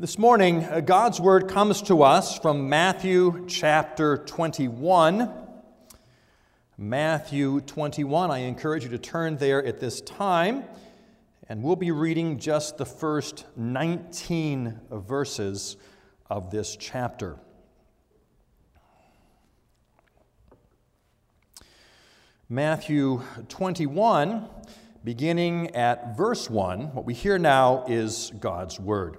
This morning, uh, God's word comes to us from Matthew chapter 21. Matthew 21. I encourage you to turn there at this time, and we'll be reading just the first 19 verses of this chapter. Matthew 21, beginning at verse 1, what we hear now is God's word.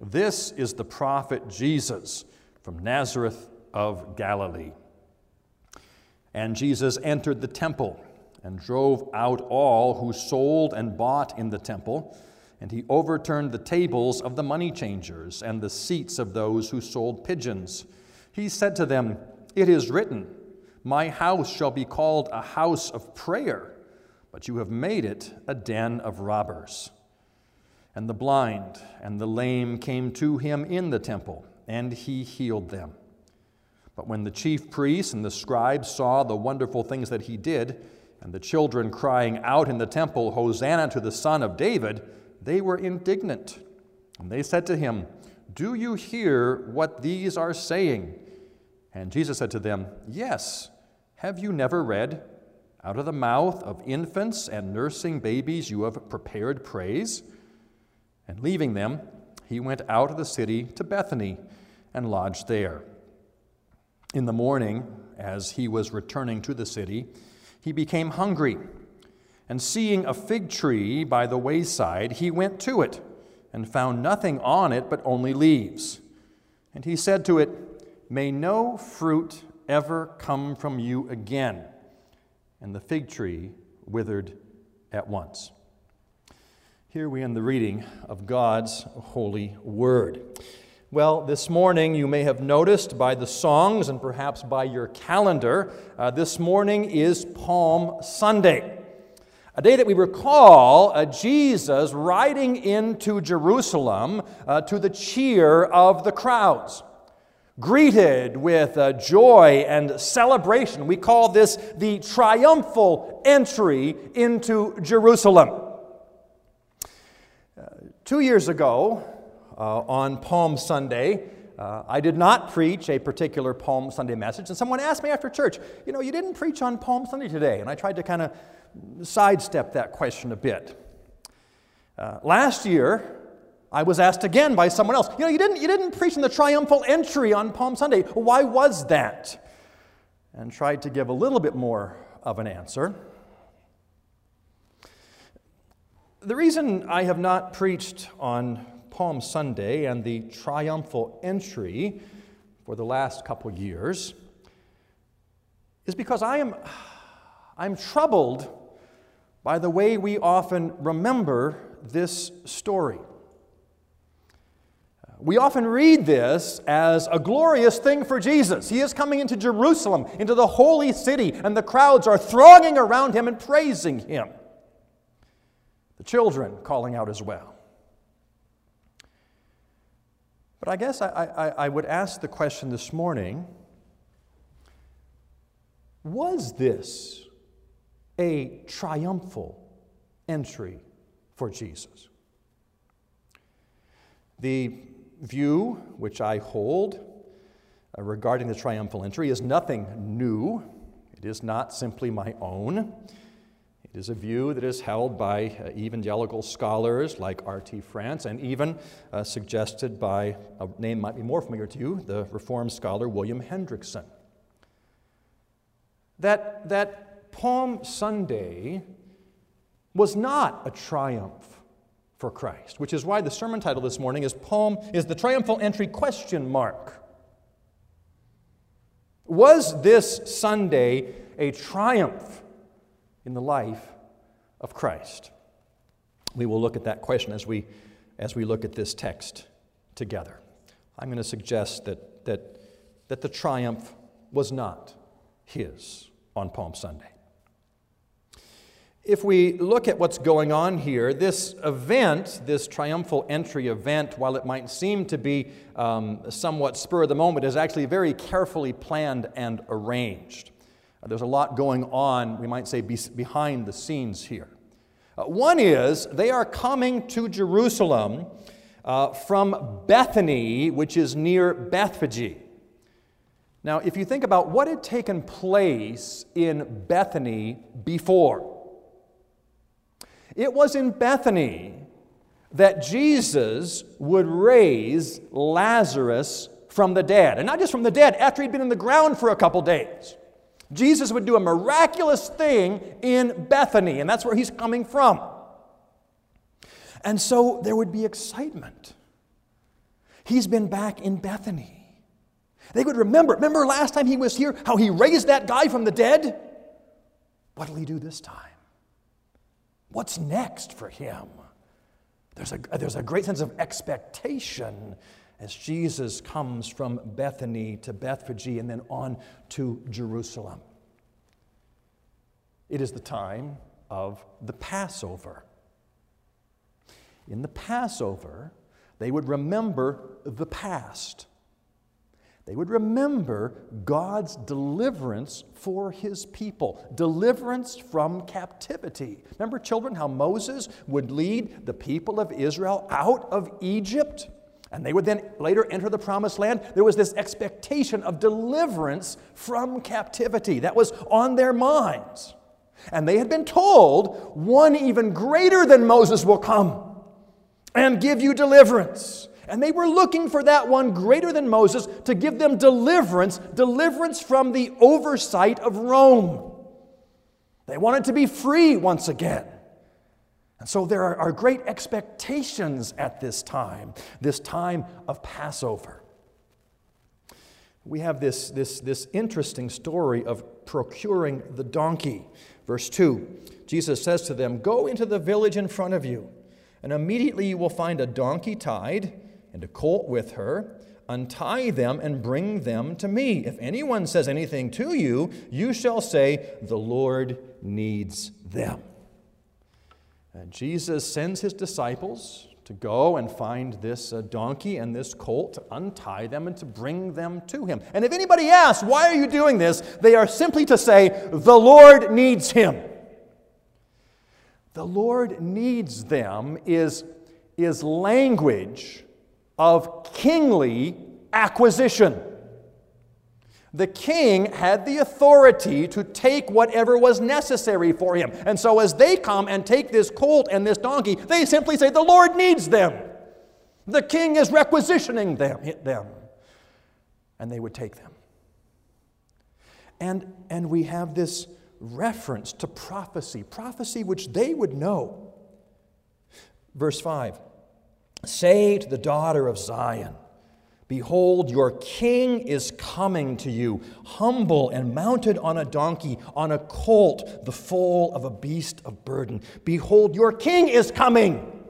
this is the prophet Jesus from Nazareth of Galilee. And Jesus entered the temple and drove out all who sold and bought in the temple. And he overturned the tables of the money changers and the seats of those who sold pigeons. He said to them, It is written, My house shall be called a house of prayer, but you have made it a den of robbers. And the blind and the lame came to him in the temple, and he healed them. But when the chief priests and the scribes saw the wonderful things that he did, and the children crying out in the temple, Hosanna to the Son of David, they were indignant. And they said to him, Do you hear what these are saying? And Jesus said to them, Yes. Have you never read, Out of the mouth of infants and nursing babies you have prepared praise? And leaving them, he went out of the city to Bethany and lodged there. In the morning, as he was returning to the city, he became hungry. And seeing a fig tree by the wayside, he went to it and found nothing on it but only leaves. And he said to it, May no fruit ever come from you again. And the fig tree withered at once. Here we end the reading of God's holy word. Well, this morning you may have noticed by the songs and perhaps by your calendar, uh, this morning is Palm Sunday. A day that we recall uh, Jesus riding into Jerusalem uh, to the cheer of the crowds. Greeted with uh, joy and celebration. We call this the triumphal entry into Jerusalem. Two years ago, uh, on Palm Sunday, uh, I did not preach a particular Palm Sunday message, and someone asked me after church, You know, you didn't preach on Palm Sunday today. And I tried to kind of sidestep that question a bit. Uh, last year, I was asked again by someone else, You know, you didn't, you didn't preach in the triumphal entry on Palm Sunday. Why was that? And tried to give a little bit more of an answer. The reason I have not preached on Palm Sunday and the triumphal entry for the last couple years is because I am I'm troubled by the way we often remember this story. We often read this as a glorious thing for Jesus. He is coming into Jerusalem, into the holy city, and the crowds are thronging around him and praising him children calling out as well. But I guess I, I, I would ask the question this morning was this a triumphal entry for Jesus? The view which I hold uh, regarding the triumphal entry is nothing new. It is not simply my own. It is a view that is held by uh, evangelical scholars like R.T. France and even uh, suggested by a name might be more familiar to you, the Reformed scholar William Hendriksen. That, that Palm Sunday was not a triumph for Christ, which is why the sermon title this morning is Palm is the triumphal entry question mark. Was this Sunday a triumph in the life of Christ? We will look at that question as we as we look at this text together. I'm going to suggest that that that the triumph was not his on Palm Sunday if we look at what's going on here, this event, this triumphal entry event, while it might seem to be um, somewhat spur of the moment, is actually very carefully planned and arranged. There's a lot going on, we might say, be- behind the scenes here. Uh, one is they are coming to Jerusalem uh, from Bethany, which is near Bethphage. Now, if you think about what had taken place in Bethany before, it was in Bethany that Jesus would raise Lazarus from the dead. And not just from the dead, after he'd been in the ground for a couple days. Jesus would do a miraculous thing in Bethany, and that's where he's coming from. And so there would be excitement. He's been back in Bethany. They would remember, remember last time he was here, how he raised that guy from the dead? What'll he do this time? What's next for him? There's a, there's a great sense of expectation as Jesus comes from Bethany to Bethphage and then on to Jerusalem. It is the time of the Passover. In the Passover, they would remember the past. They would remember God's deliverance for his people, deliverance from captivity. Remember, children, how Moses would lead the people of Israel out of Egypt? And they would then later enter the promised land. There was this expectation of deliverance from captivity that was on their minds. And they had been told, one even greater than Moses will come and give you deliverance. And they were looking for that one greater than Moses to give them deliverance, deliverance from the oversight of Rome. They wanted to be free once again. And so there are, great expectations at this time, this time of Passover. We have this, this, this interesting story of procuring the donkey. Verse 2 Jesus says to them, Go into the village in front of you, and immediately you will find a donkey tied and a colt with her. Untie them and bring them to me. If anyone says anything to you, you shall say, The Lord needs them. And Jesus sends his disciples to go and find this uh, donkey and this colt, to untie them and to bring them to him. And if anybody asks, Why are you doing this? they are simply to say, The Lord needs him. The Lord needs them is, is language of kingly acquisition. The king had the authority to take whatever was necessary for him. And so, as they come and take this colt and this donkey, they simply say, The Lord needs them. The king is requisitioning them. them. And they would take them. And, and we have this reference to prophecy, prophecy which they would know. Verse 5 Say to the daughter of Zion, Behold, your king is coming to you, humble and mounted on a donkey, on a colt, the foal of a beast of burden. Behold, your king is coming.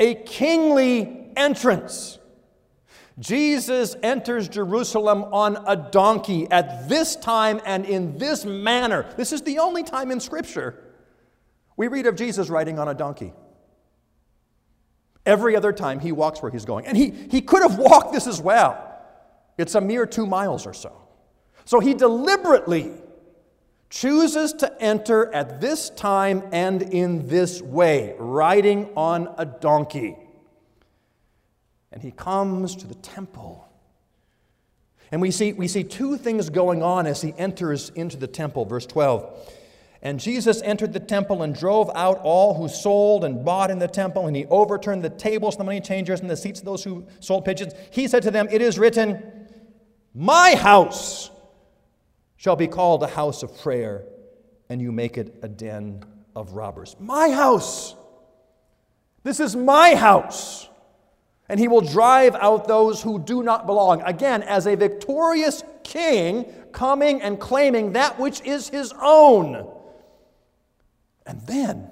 A kingly entrance. Jesus enters Jerusalem on a donkey at this time and in this manner. This is the only time in Scripture we read of Jesus riding on a donkey. Every other time he walks where he's going. And he, he could have walked this as well. It's a mere two miles or so. So he deliberately chooses to enter at this time and in this way, riding on a donkey. And he comes to the temple. And we see, we see two things going on as he enters into the temple. Verse 12. And Jesus entered the temple and drove out all who sold and bought in the temple, and he overturned the tables of the money changers and the seats of those who sold pigeons. He said to them, It is written, My house shall be called a house of prayer, and you make it a den of robbers. My house! This is my house! And he will drive out those who do not belong. Again, as a victorious king coming and claiming that which is his own. And then,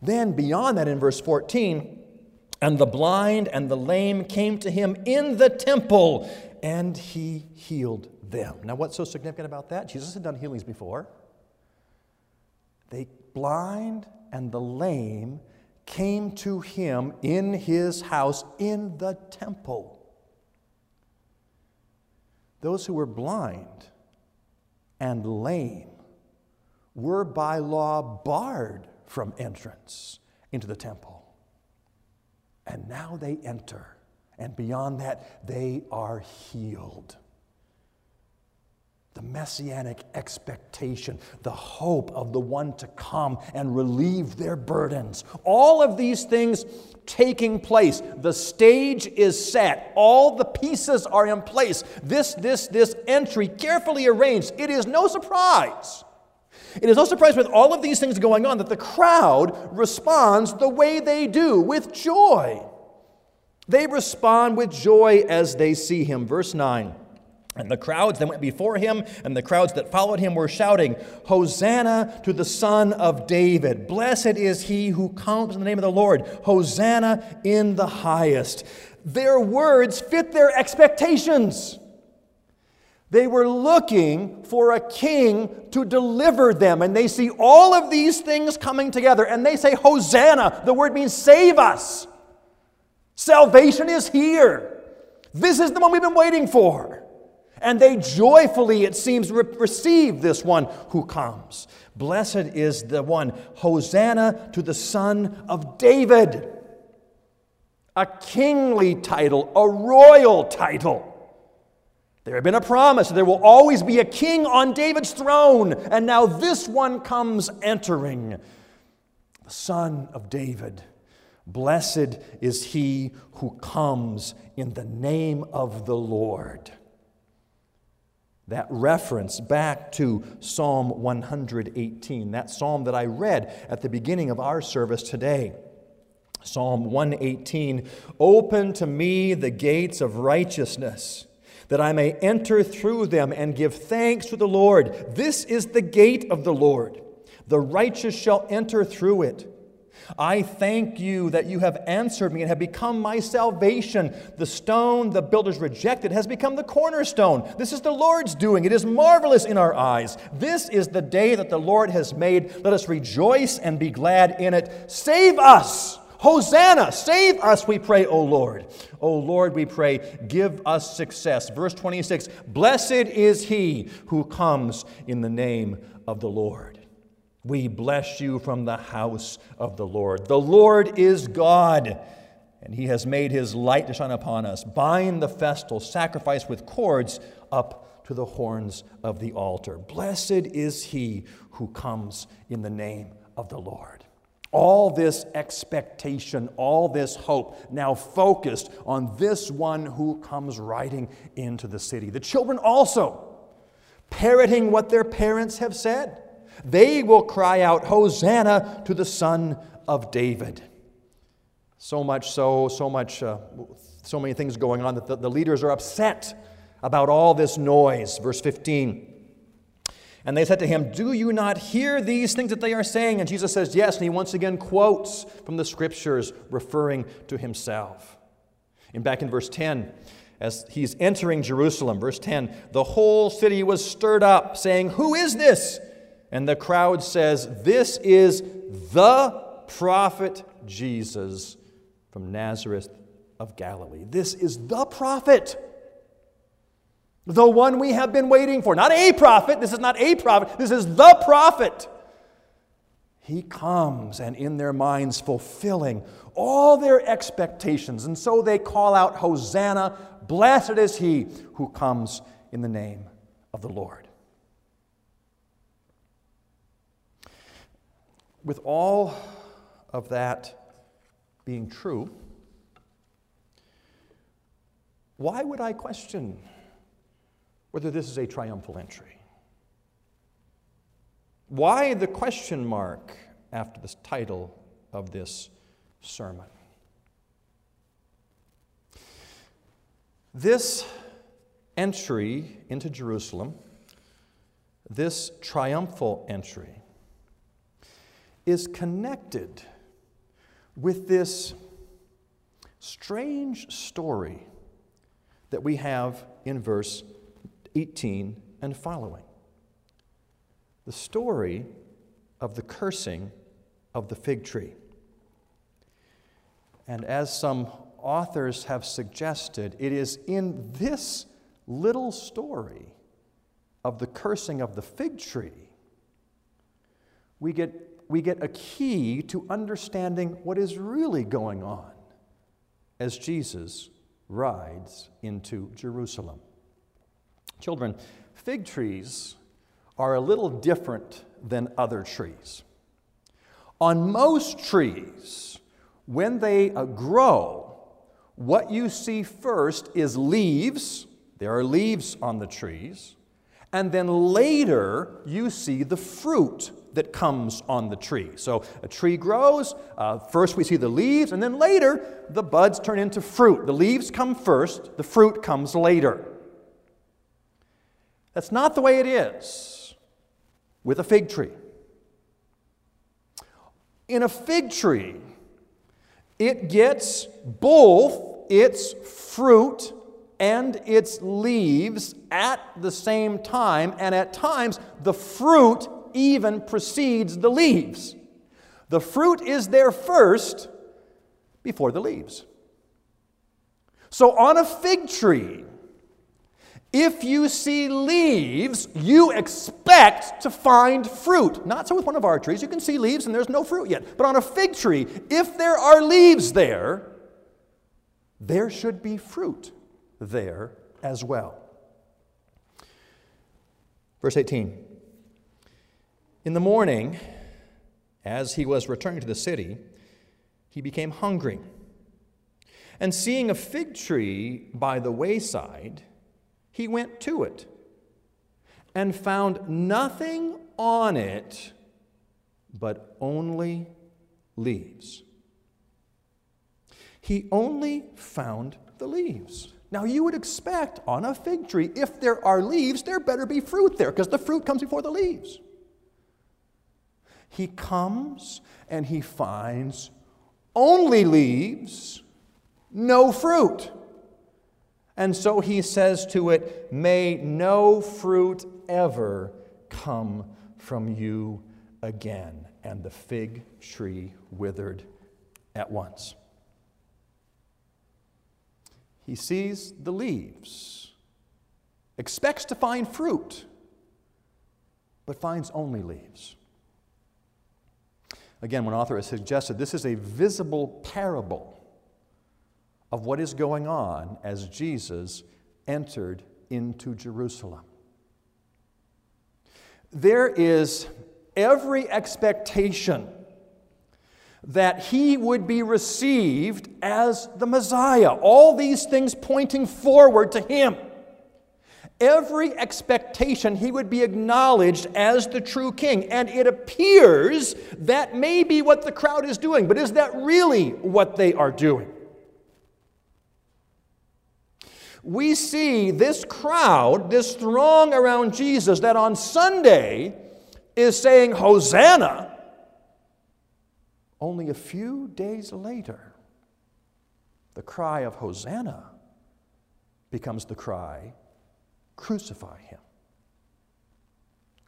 then beyond that in verse 14, and the blind and the lame came to him in the temple, and he healed them. Now, what's so significant about that? Jesus had done healings before. The blind and the lame came to him in his house in the temple. Those who were blind and lame were by law barred from entrance into the temple. And now they enter, and beyond that, they are healed. The messianic expectation, the hope of the one to come and relieve their burdens. All of these things taking place. The stage is set. All the pieces are in place. This, this, this entry carefully arranged. It is no surprise it is no surprise with all of these things going on that the crowd responds the way they do, with joy. They respond with joy as they see him. Verse 9. And the crowds that went before him and the crowds that followed him were shouting, Hosanna to the Son of David. Blessed is he who comes in the name of the Lord. Hosanna in the highest. Their words fit their expectations. They were looking for a king to deliver them, and they see all of these things coming together, and they say, Hosanna. The word means save us. Salvation is here. This is the one we've been waiting for. And they joyfully, it seems, re- receive this one who comes. Blessed is the one. Hosanna to the Son of David. A kingly title, a royal title. There had been a promise that there will always be a king on David's throne, and now this one comes entering. The son of David. Blessed is he who comes in the name of the Lord. That reference back to Psalm 118, that psalm that I read at the beginning of our service today. Psalm 118 Open to me the gates of righteousness that I may enter through them and give thanks to the Lord. This is the gate of the Lord. The righteous shall enter through it. I thank you that you have answered me and have become my salvation. The stone the builders rejected has become the cornerstone. This is the Lord's doing. It is marvelous in our eyes. This is the day that the Lord has made. Let us rejoice and be glad in it. Save us! Hosanna, save us, we pray, O Lord. O Lord, we pray, give us success. Verse 26 Blessed is he who comes in the name of the Lord. We bless you from the house of the Lord. The Lord is God, and he has made his light to shine upon us. Bind the festal sacrifice with cords up to the horns of the altar. Blessed is he who comes in the name of the Lord. All this expectation, all this hope, now focused on this one who comes riding into the city. The children also, parroting what their parents have said, they will cry out, Hosanna to the Son of David. So much so, so much, uh, so many things going on that the, the leaders are upset about all this noise. Verse 15. And they said to him, Do you not hear these things that they are saying? And Jesus says, Yes. And he once again quotes from the scriptures, referring to himself. And back in verse 10, as he's entering Jerusalem, verse 10, the whole city was stirred up, saying, Who is this? And the crowd says, This is the prophet Jesus from Nazareth of Galilee. This is the prophet, the one we have been waiting for. Not a prophet, this is not a prophet, this is the prophet. He comes and in their minds fulfilling all their expectations. And so they call out, Hosanna, blessed is he who comes in the name of the Lord. With all of that being true, why would I question whether this is a triumphal entry? Why the question mark after the title of this sermon? This entry into Jerusalem, this triumphal entry, is connected with this strange story that we have in verse 18 and following the story of the cursing of the fig tree. And as some authors have suggested, it is in this little story of the cursing of the fig tree we get, we get a key to understanding what is really going on as Jesus rides into Jerusalem. Children, fig trees are a little different than other trees. On most trees, when they uh, grow, what you see first is leaves. There are leaves on the trees. And then later, you see the fruit that comes on the tree. So a tree grows, uh, first we see the leaves, and then later the buds turn into fruit. The leaves come first, the fruit comes later. That's not the way it is with a fig tree. In a fig tree, it gets both its fruit and its leaves at the same time, and at times the fruit even precedes the leaves. The fruit is there first before the leaves. So on a fig tree, if you see leaves, you expect to find fruit. Not so with one of our trees. You can see leaves and there's no fruit yet. But on a fig tree, if there are leaves there, there should be fruit there as well. Verse 18 In the morning, as he was returning to the city, he became hungry. And seeing a fig tree by the wayside, he went to it and found nothing on it but only leaves. He only found the leaves. Now, you would expect on a fig tree, if there are leaves, there better be fruit there because the fruit comes before the leaves. He comes and he finds only leaves, no fruit. And so he says to it, May no fruit ever come from you again. And the fig tree withered at once. He sees the leaves, expects to find fruit, but finds only leaves. Again, one author has suggested this is a visible parable of what is going on as Jesus entered into Jerusalem. There is every expectation that he would be received as the Messiah, all these things pointing forward to him. Every expectation he would be acknowledged as the true king. And it appears that may be what the crowd is doing, but is that really what they are doing? We see this crowd, this throng around Jesus that on Sunday is saying, Hosanna. Only a few days later, the cry of Hosanna becomes the cry, Crucify him.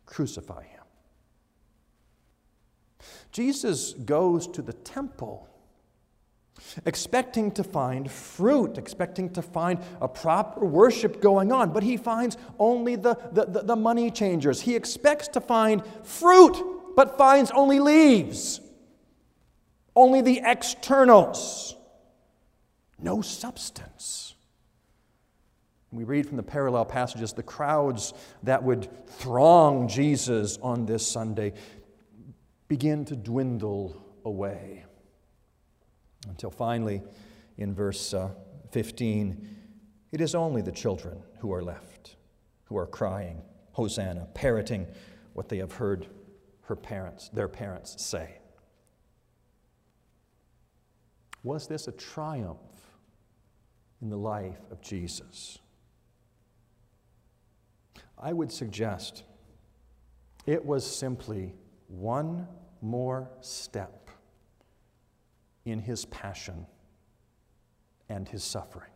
Crucify him. Jesus goes to the temple expecting to find fruit, expecting to find a proper worship going on, but he finds only the, the, the, the money changers. He expects to find fruit, but finds only leaves, only the externals, no substance. We read from the parallel passages the crowds that would throng Jesus on this Sunday begin to dwindle away. Until finally, in verse uh, 15, it is only the children who are left, who are crying, Hosanna, parroting what they have heard her parents, their parents say. Was this a triumph in the life of Jesus? I would suggest it was simply one more step in his passion and his suffering.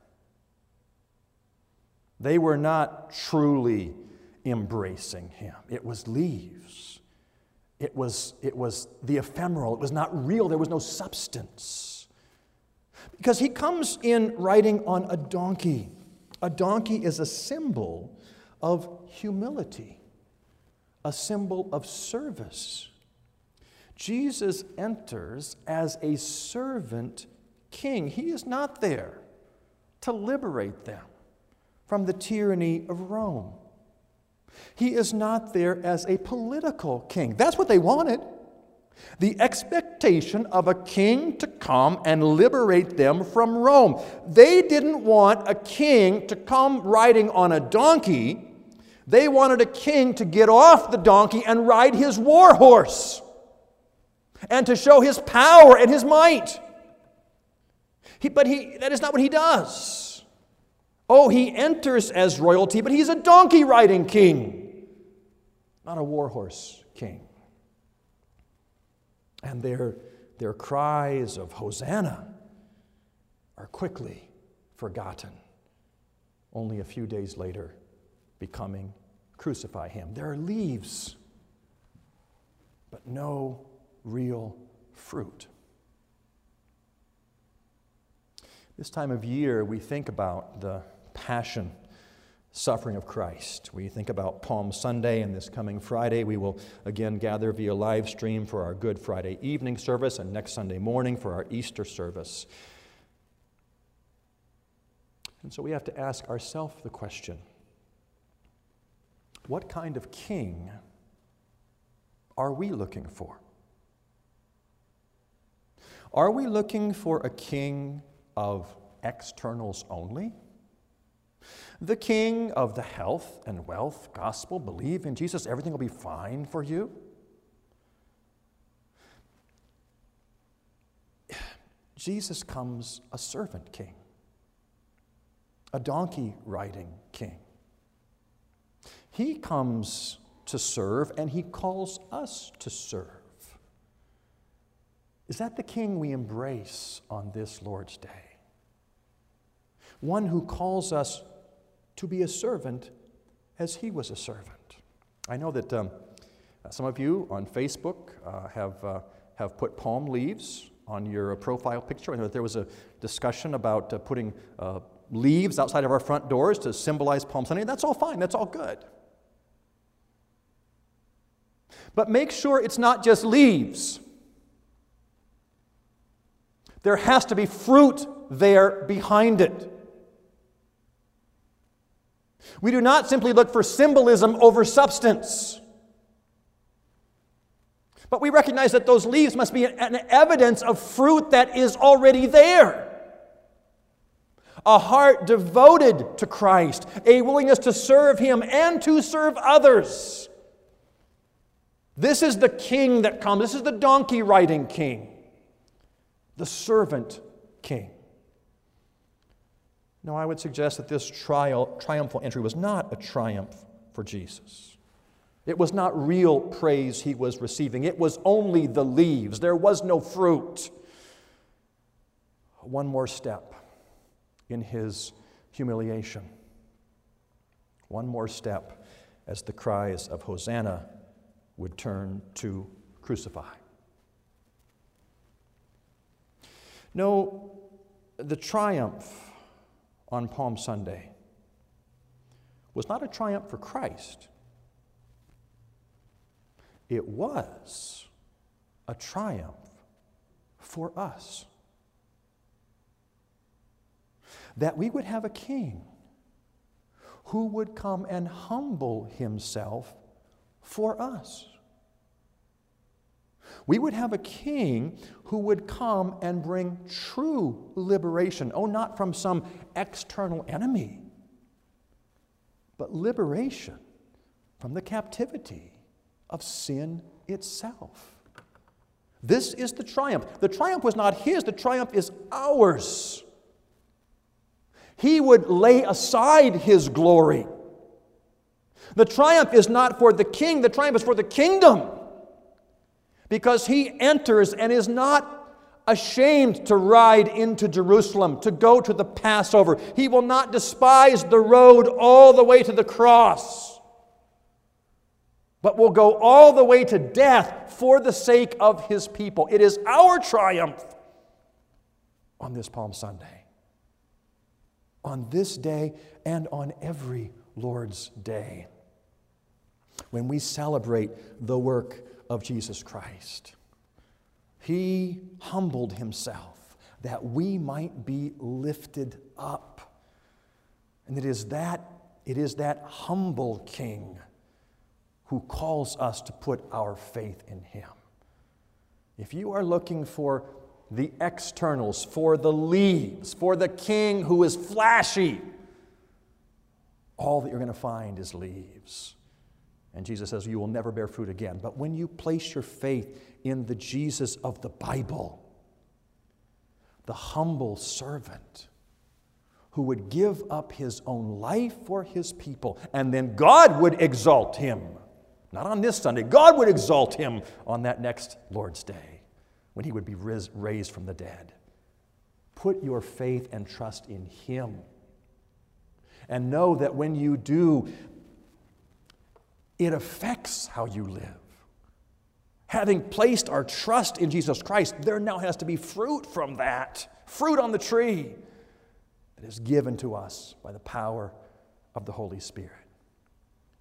They were not truly embracing him, it was leaves. It was, it was the ephemeral. It was not real. There was no substance. Because he comes in riding on a donkey. A donkey is a symbol of humility, a symbol of service. Jesus enters as a servant king. He is not there to liberate them from the tyranny of Rome. He is not there as a political king. That's what they wanted. The expectation of a king to come and liberate them from Rome. They didn't want a king to come riding on a donkey. They wanted a king to get off the donkey and ride his war horse and to show his power and his might. He, but he, that is not what he does. Oh, he enters as royalty, but he's a donkey riding king, not a warhorse king. And their, their cries of Hosanna are quickly forgotten. Only a few days later, becoming crucify him. There are leaves, but no real fruit. This time of year, we think about the passion, suffering of Christ. We think about Palm Sunday, and this coming Friday, we will again gather via live stream for our Good Friday evening service, and next Sunday morning for our Easter service. And so we have to ask ourselves the question what kind of king are we looking for? Are we looking for a king of externals only? The king of the health and wealth gospel, believe in Jesus, everything will be fine for you? Jesus comes a servant king, a donkey riding king. He comes to serve and he calls us to serve. Is that the king we embrace on this Lord's Day? One who calls us to be a servant as he was a servant. I know that um, some of you on Facebook uh, have, uh, have put palm leaves on your profile picture. I know that there was a discussion about uh, putting uh, leaves outside of our front doors to symbolize Palm Sunday. That's all fine, that's all good. But make sure it's not just leaves. There has to be fruit there behind it. We do not simply look for symbolism over substance. But we recognize that those leaves must be an evidence of fruit that is already there. A heart devoted to Christ, a willingness to serve Him and to serve others. This is the king that comes. This is the donkey riding king the servant king. No, I would suggest that this trial, triumphal entry was not a triumph for Jesus. It was not real praise he was receiving, it was only the leaves. There was no fruit. One more step in his humiliation. One more step as the cries of Hosanna would turn to crucify. No, the triumph on Palm Sunday was not a triumph for Christ, it was a triumph for us. That we would have a king who would come and humble himself for us. We would have a king who would come and bring true liberation. Oh, not from some external enemy, but liberation from the captivity of sin itself. This is the triumph. The triumph was not his, the triumph is ours. He would lay aside his glory. The triumph is not for the king, the triumph is for the kingdom because he enters and is not ashamed to ride into Jerusalem, to go to the Passover. He will not despise the road all the way to the cross, but will go all the way to death for the sake of his people. It is our triumph on this Palm Sunday, on this day, and on every Lord's Day when we celebrate the work of Jesus Christ. He humbled himself that we might be lifted up. And it is that, it is that humble king who calls us to put our faith in him. If you are looking for the externals, for the leaves, for the king who is flashy, all that you're going to find is leaves. And Jesus says, You will never bear fruit again. But when you place your faith in the Jesus of the Bible, the humble servant who would give up his own life for his people, and then God would exalt him. Not on this Sunday, God would exalt him on that next Lord's Day when he would be raised from the dead. Put your faith and trust in him. And know that when you do, it affects how you live. Having placed our trust in Jesus Christ, there now has to be fruit from that, fruit on the tree that is given to us by the power of the Holy Spirit.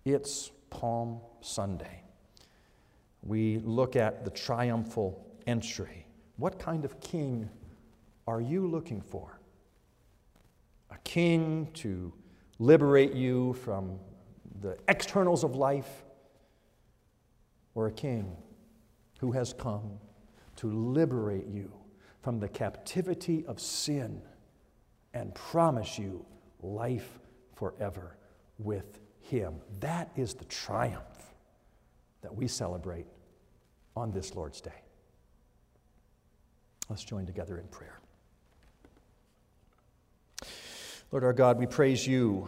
It's Palm Sunday. We look at the triumphal entry. What kind of king are you looking for? A king to liberate you from the externals of life, or a king who has come to liberate you from the captivity of sin and promise you life forever with Him. That is the triumph that we celebrate on this Lord's Day. Let's join together in prayer. Lord our God, we praise you